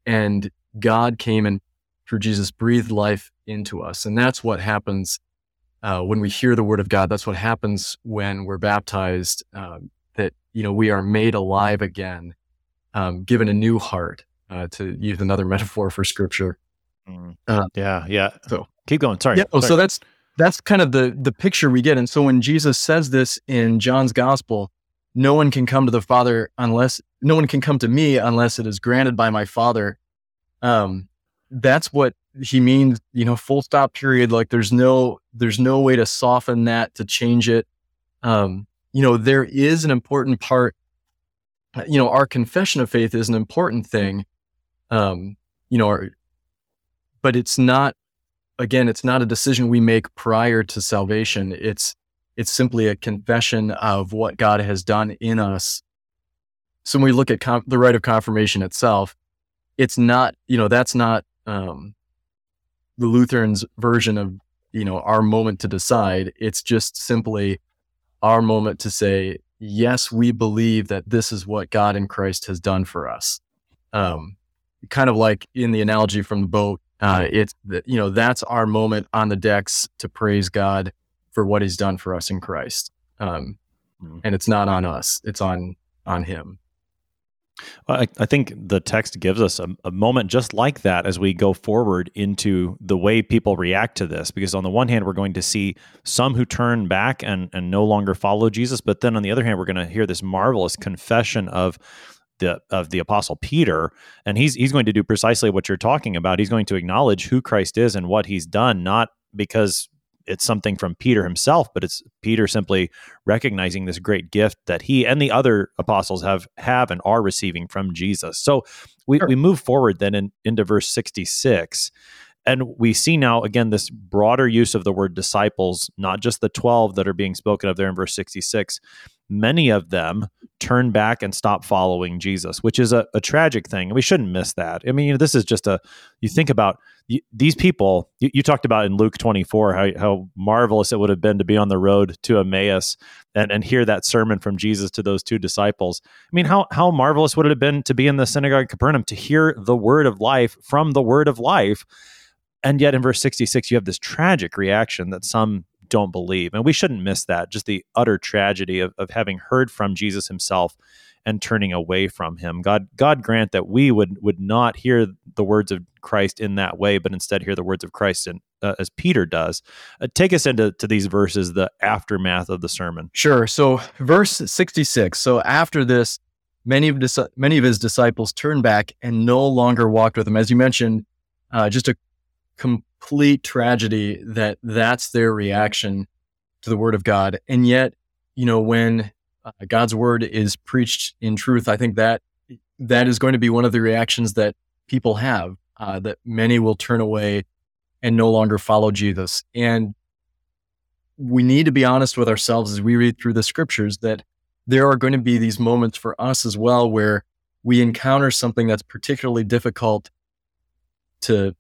and God came and through Jesus breathed life into us, and that's what happens uh, when we hear the word of God. That's what happens when we're baptized. Um, that you know we are made alive again um, given a new heart, uh, to use another (laughs) metaphor for scripture. Mm. Uh, yeah, yeah. So keep going. Sorry. Yeah. Oh, so that's that's kind of the the picture we get. And so when Jesus says this in John's gospel, no one can come to the Father unless no one can come to me unless it is granted by my Father. Um, that's what he means. You know, full stop. Period. Like there's no there's no way to soften that to change it. Um, you know, there is an important part you know, our confession of faith is an important thing. Um, you know, our, but it's not, again, it's not a decision we make prior to salvation. It's, it's simply a confession of what God has done in us. So when we look at com- the rite of confirmation itself, it's not, you know, that's not, um, the Lutherans version of, you know, our moment to decide. It's just simply our moment to say, yes, we believe that this is what God in Christ has done for us. Um, kind of like in the analogy from the boat, uh, it's you know that's our moment on the decks to praise God for what He's done for us in Christ, um, mm. and it's not on us; it's on on Him. I, I, think the text gives us a, a, moment just like that as we go forward into the way people react to this. Because on the one hand, we're going to see some who turn back and, and no longer follow Jesus, but then on the other hand, we're going to hear this marvelous confession of the of the apostle Peter, and he's he's going to do precisely what you're talking about. He's going to acknowledge who Christ is and what He's done, not because it's something from Peter himself, but it's Peter simply recognizing this great gift that he and the other apostles have have and are receiving from Jesus. So we, sure. we move forward then in, into verse 66. And we see now again this broader use of the word disciples, not just the 12 that are being spoken of there in verse 66. Many of them turn back and stop following Jesus, which is a, a tragic thing. And we shouldn't miss that. I mean, you know, this is just a, you think about these people, you, you, talked about in Luke 24 how, how marvelous it would have been to be on the road to Emmaus and, and hear that sermon from Jesus to those two disciples. I mean, how, how marvelous would it have been to be in the synagogue of Capernaum to hear the word of life from the word of life? And yet in verse 66, you have this tragic reaction that some don't believe. And we shouldn't miss that, just the utter tragedy of, of having heard from Jesus himself and turning away from him. God God grant that we would would not hear the words of Christ in that way, but instead hear the words of Christ in, uh, as Peter does. Uh, take us into to these verses, the aftermath of the sermon. Sure. So verse 66. So after this, many of dis- many of his disciples turned back and no longer walked with him. As you mentioned, uh, just a complete tragedy that that's their reaction to the word of God. And yet, you know, when uh, God's word is preached in truth, I think that that is going to be one of the reactions that people have. Uh, that many will turn away and no longer follow Jesus. And we need to be honest with ourselves as we read through the scriptures that there are going to be these moments for us as well where we encounter something that's particularly difficult to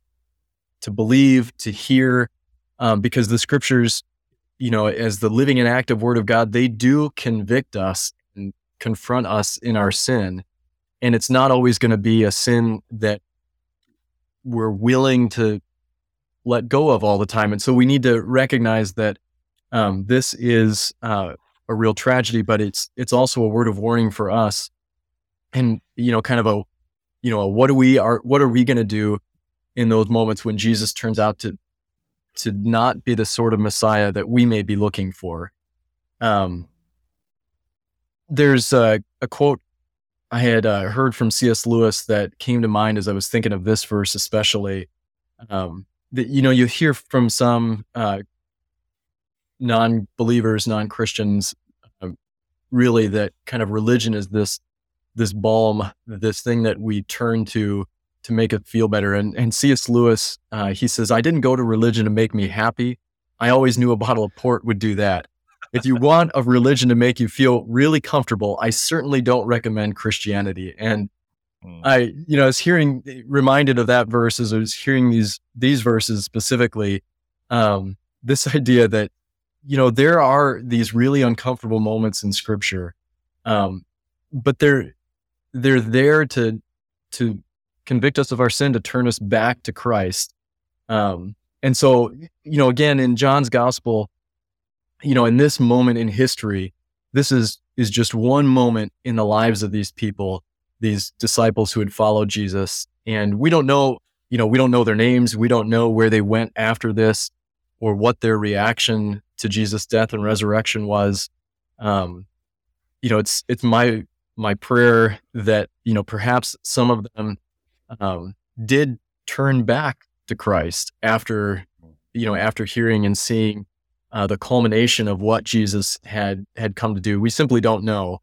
to believe, to hear, um, because the scriptures you know, as the living and active word of God, they do convict us and confront us in our sin. And it's not always going to be a sin that we're willing to let go of all the time. And so we need to recognize that um, this is uh, a real tragedy, but it's it's also a word of warning for us, and you know, kind of a you know, what do we are what are we going to do in those moments when Jesus turns out to to not be the sort of Messiah that we may be looking for? Um, there's a, a quote I had uh, heard from C.S. Lewis that came to mind as I was thinking of this verse, especially. Um, that you know, you hear from some uh, non-believers, non-Christians, uh, really that kind of religion is this this balm, this thing that we turn to to make it feel better. And and C.S. Lewis, uh, he says, I didn't go to religion to make me happy. I always knew a bottle of port would do that if you want a religion to make you feel really comfortable, I certainly don't recommend Christianity. And mm. I, you know, I was hearing reminded of that verse as I was hearing these these verses specifically. Um, this (laughs) idea that you know there are these really uncomfortable moments in Scripture, um, but they're they're there to to convict us of our sin, to turn us back to Christ. Um, and so, you know, again in John's Gospel, you know, in this moment in history, this is is just one moment in the lives of these people, these disciples who had followed Jesus. And we don't know, you know, we don't know their names. We don't know where they went after this or what their reaction to Jesus' death and resurrection was. Um, you know, it's it's my my prayer that, you know, perhaps some of them um, did turn back to Christ after, you know, after hearing and seeing uh, the culmination of what Jesus had had come to do. We simply don't know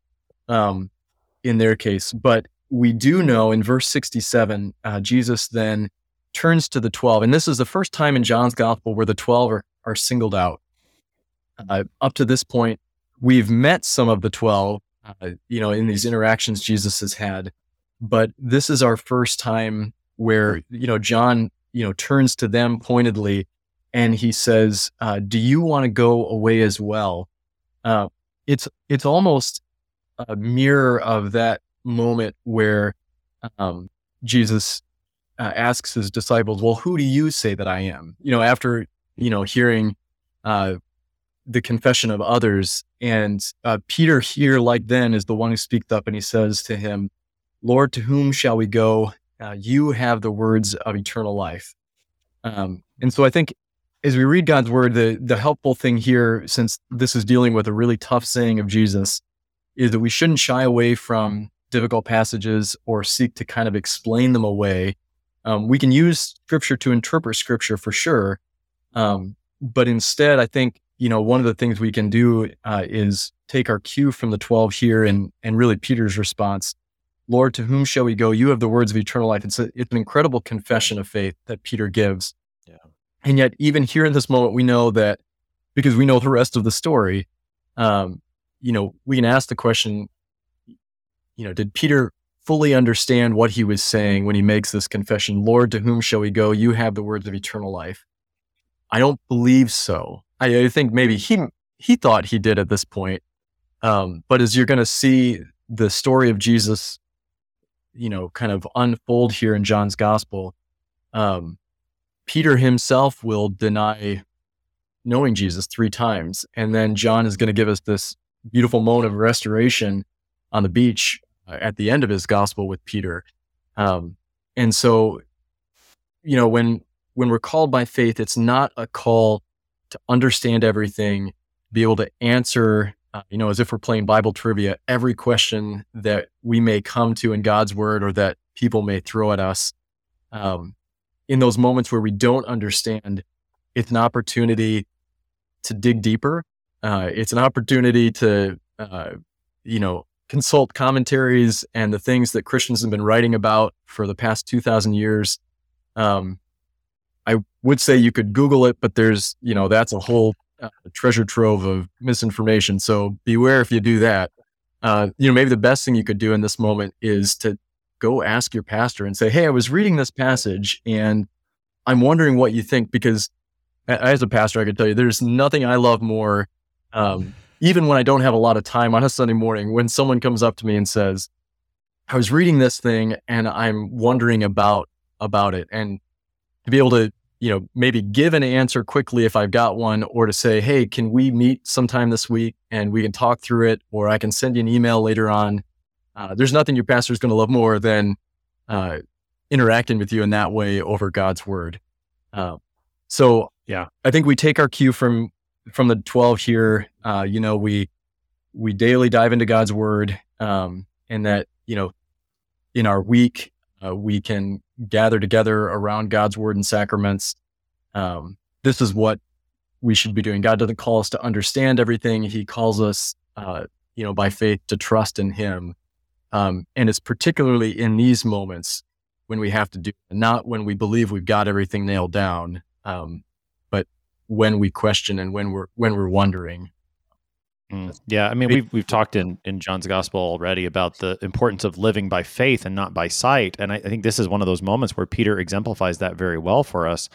um, in their case, but we do know in verse 67, uh, Jesus then turns to the 12. And this is the first time in John's gospel where the 12 are, are singled out. Uh, up to this point, we've met some of the 12, uh, you know, in these interactions Jesus has had. But this is our first time where, you know, John, you know, turns to them pointedly and he says, uh, "Do you want to go away as well?" Uh, it's it's almost a mirror of that moment where um, Jesus uh, asks his disciples, "Well, who do you say that I am?" You know, after you know hearing uh, the confession of others, and uh, Peter here, like then, is the one who speaks up, and he says to him, "Lord, to whom shall we go? Uh, you have the words of eternal life." Um, and so I think as we read God's word, the, the helpful thing here, since this is dealing with a really tough saying of Jesus, is that we shouldn't shy away from difficult passages or seek to kind of explain them away. Um, we can use scripture to interpret scripture for sure. Um, but instead, I think, you know, one of the things we can do uh, is take our cue from the 12 here and, and really Peter's response. Lord, to whom shall we go? You have the words of eternal life. It's, a, it's an incredible confession of faith that Peter gives. And yet, even here in this moment, we know that because we know the rest of the story, um, you know, we can ask the question, you know, did Peter fully understand what he was saying when he makes this confession? Lord, to whom shall we go? You have the words of eternal life. I don't believe so. I, I think maybe he he thought he did at this point. Um, but as you're going to see the story of Jesus, you know, kind of unfold here in John's gospel, um, Peter himself will deny knowing Jesus three times. And then John is going to give us this beautiful moment of restoration on the beach uh, at the end of his gospel with Peter. Um, and so, you know, when when we're called by faith, it's not a call to understand everything, be able to answer, uh, you know, as if we're playing Bible trivia, every question that we may come to in God's word or that people may throw at us. Um, in those moments where we don't understand, it's an opportunity to dig deeper. Uh, it's an opportunity to, uh, you know, consult commentaries and the things that Christians have been writing about for the past 2,000 years. Um, I would say you could Google it, but there's, you know, that's a whole uh, treasure trove of misinformation. So beware if you do that. Uh, you know, maybe the best thing you could do in this moment is to go ask your pastor and say, Hey, I was reading this passage and I'm wondering what you think because as a pastor, I can tell you there's nothing I love more, um, even when I don't have a lot of time on a Sunday morning, when someone comes up to me and says, I was reading this thing and I'm wondering about about it. And to be able to, you know, maybe give an answer quickly if I've got one, or to say, hey, can we meet sometime this week and we can talk through it, or I can send you an email later on. Uh, there's nothing your pastor is going to love more than uh, interacting with you in that way over God's word. Uh, so yeah, I think we take our cue from from the 12 here. Uh, you know, we we daily dive into God's word, um, and that you know, in our week uh, we can gather together around God's word and sacraments. Um, this is what we should be doing. God doesn't call us to understand everything; He calls us, uh, you know, by faith to trust in Him. Um, and it's particularly in these moments when we have to do, not when we believe we've got everything nailed down, um, but when we question and when we're when we're wondering. Mm. Yeah, I mean we've we've talked in in John's gospel already about the importance of living by faith and not by sight, and I, I, think this is one of those moments where Peter exemplifies that very well for us.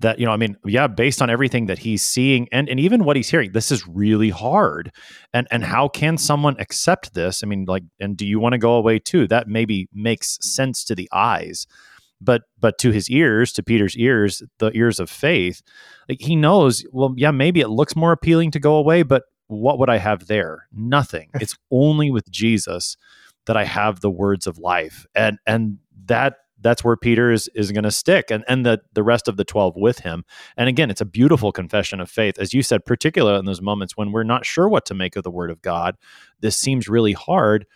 That you know, I mean, yeah, based on everything that he's seeing and and even what he's hearing, this is really hard. And and how can someone accept this? I mean, like, and do you want to go away too? That maybe makes sense to the eyes, but but to his ears, to Peter's ears, the ears of faith, like he knows. Well, yeah, maybe it looks more appealing to go away, but what would I have there? Nothing. (laughs) It's only with Jesus that I have the words of life. And and that that's where Peter is is going to stick and and the the rest of the 12 with him. And again, it's a beautiful confession of faith. As you said, particularly in those moments when we're not sure what to make of the word of God, this seems really hard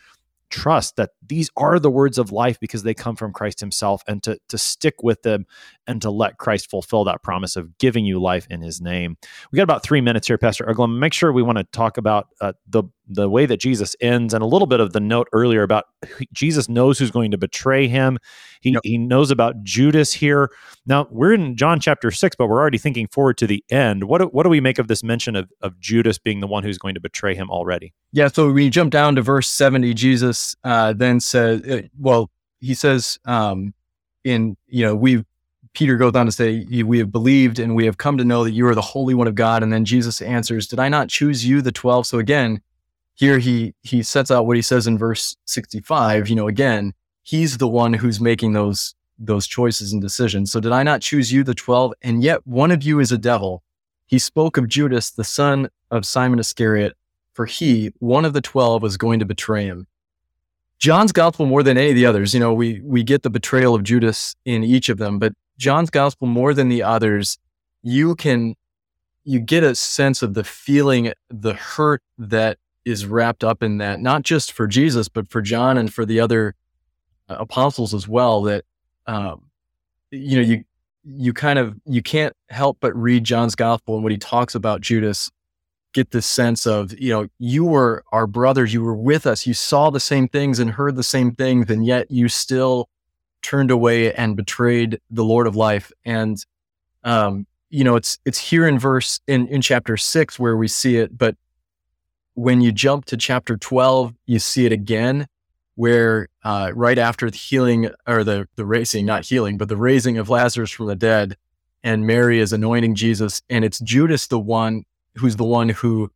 trust that these are the words of life because they come from Christ himself and to, to stick with them and to let Christ fulfill that promise of giving you life in his name. We got about three minutes here, Pastor Uglum. Make sure we want to talk about uh, the, the way that Jesus ends and a little bit of the note earlier about Jesus knows who's going to betray him. He, yep. he knows about Judas here. Now, we're in John chapter six, but we're already thinking forward to the end. What do, what do we make of this mention of, of Judas being the one who's going to betray him already? Yeah, so when you jump down to verse 70, Jesus uh, then says, uh, well, he says, um, in, you know, we've, Peter goes on to say, We have believed and we have come to know that you are the Holy One of God. And then Jesus answers, Did I not choose you, the 12? So again, here he he sets out what he says in verse 65 you know again he's the one who's making those those choices and decisions. So did i not choose you the 12 and yet one of you is a devil. He spoke of judas the son of simon iscariot for he one of the 12 was going to betray him. John's gospel more than any of the others you know we we get the betrayal of judas in each of them but john's gospel more than the others you can you get a sense of the feeling the hurt that is wrapped up in that, not just for Jesus, but for John and for the other uh, apostles as well. That, um, you know, you, you kind of, you can't help but read John's gospel and what he talks about Judas, get this sense of, you know, you were our brothers, you were with us, you saw the same things and heard the same things, and yet you still turned away and betrayed the Lord of life. And, um, you know, it's, it's here in verse in, in chapter six where we see it, but when you jump to chapter 12, you see it again, where uh, right after the healing or the, the raising, not healing, but the raising of Lazarus from the dead, and Mary is anointing Jesus, and it's Judas the one who's the one who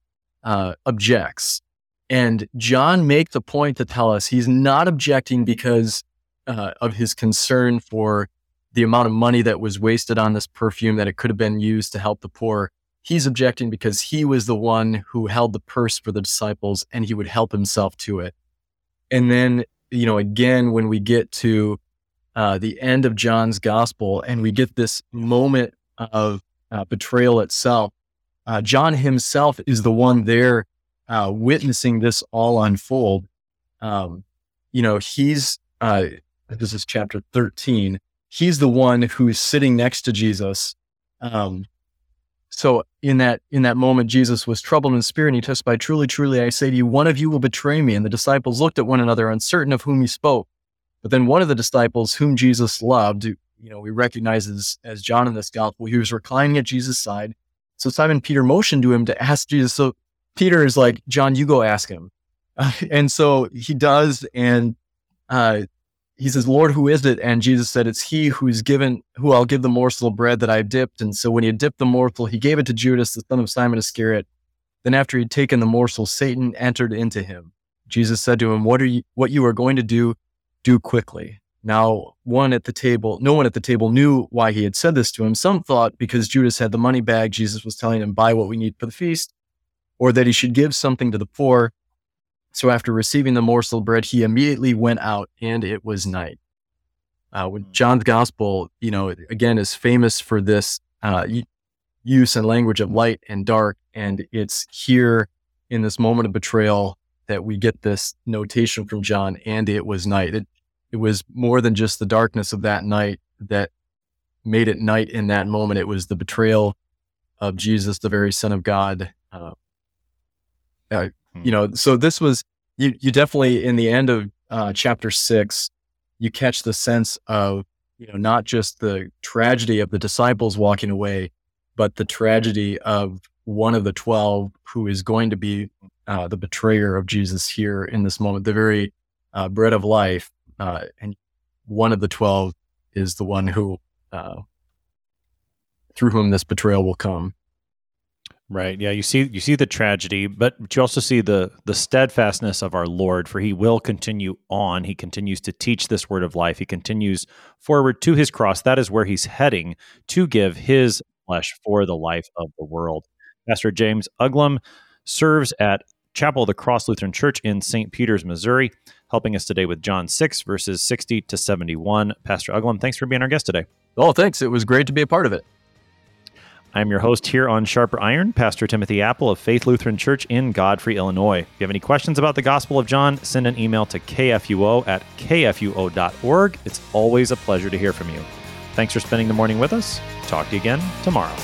uh, objects. And John makes a point to tell us he's not objecting because uh, of his concern for the amount of money that was wasted on this perfume that it could have been used to help the poor. He's objecting because he was the one who held the purse for the disciples and he would help himself to it. And then, you know, again, when we get to uh, the end of John's gospel and we get this moment of uh, betrayal itself, uh, John himself is the one there uh, witnessing this all unfold. Um, you know, he's, uh, this is chapter 13. He's the one who's sitting next to Jesus. Um, so in that in that moment, Jesus was troubled in spirit, and he testified, "Truly, truly, I say to you, one of you will betray me." And the disciples looked at one another, uncertain of whom he spoke. But then one of the disciples, whom Jesus loved, you know, we recognize as, as John in this gospel, he was reclining at Jesus' side. So Simon Peter motioned to him to ask Jesus. So Peter is like, "John, you go ask him," uh, (laughs) and so he does, and uh, he says, Lord, who is it? And Jesus said, It's he who's given, who I'll give the morsel of bread that I've dipped. And so when he had dipped the morsel, he gave it to Judas, the son of Simon Iscariot. Then after he'd taken the morsel, Satan entered into him. Jesus said to him, What are you what you are going to do, do quickly. Now, one at the table, no one at the table knew why he had said this to him. Some thought because Judas had the money bag, Jesus was telling him, buy what we need for the feast, or that he should give something to the poor. So after receiving the morsel of bread, he immediately went out, and it was night. Uh, when John's gospel, you know, again, is famous for this uh, use and language of light and dark. And it's here in this moment of betrayal that we get this notation from John, and it was night. It, it was more than just the darkness of that night that made it night in that moment. It was the betrayal of Jesus, the very Son of God. Uh, uh. You know, so this was you. You definitely in the end of uh, chapter six, you catch the sense of you know not just the tragedy of the disciples walking away, but the tragedy of one of the twelve who is going to be uh, the betrayer of Jesus here in this moment, the very uh, bread of life uh, and one of the 12 is the one who, uh, through whom this betrayal will come. Right. Yeah. You see, you see the tragedy, but you also see the the steadfastness of our Lord, for He will continue on. He continues to teach this word of life. He continues forward to His cross. That is where He's heading to give His flesh for the life of the world. Pastor James Uglum serves at Chapel of the Cross Lutheran Church in St. Peters, Missouri helping us today with John 6, verses 60 to 71. Pastor Uglum, thanks for being our guest today. Oh, thanks. It was great to be a part of it. I'm your host here on Sharper Iron, Pastor Timothy Appel of Faith Lutheran Church in Godfrey, Illinois. If you have any questions about the Gospel of John, send an email to kfuo at kfuo.org. It's always a pleasure to hear from you. Thanks for spending the morning with us. Talk to you again tomorrow.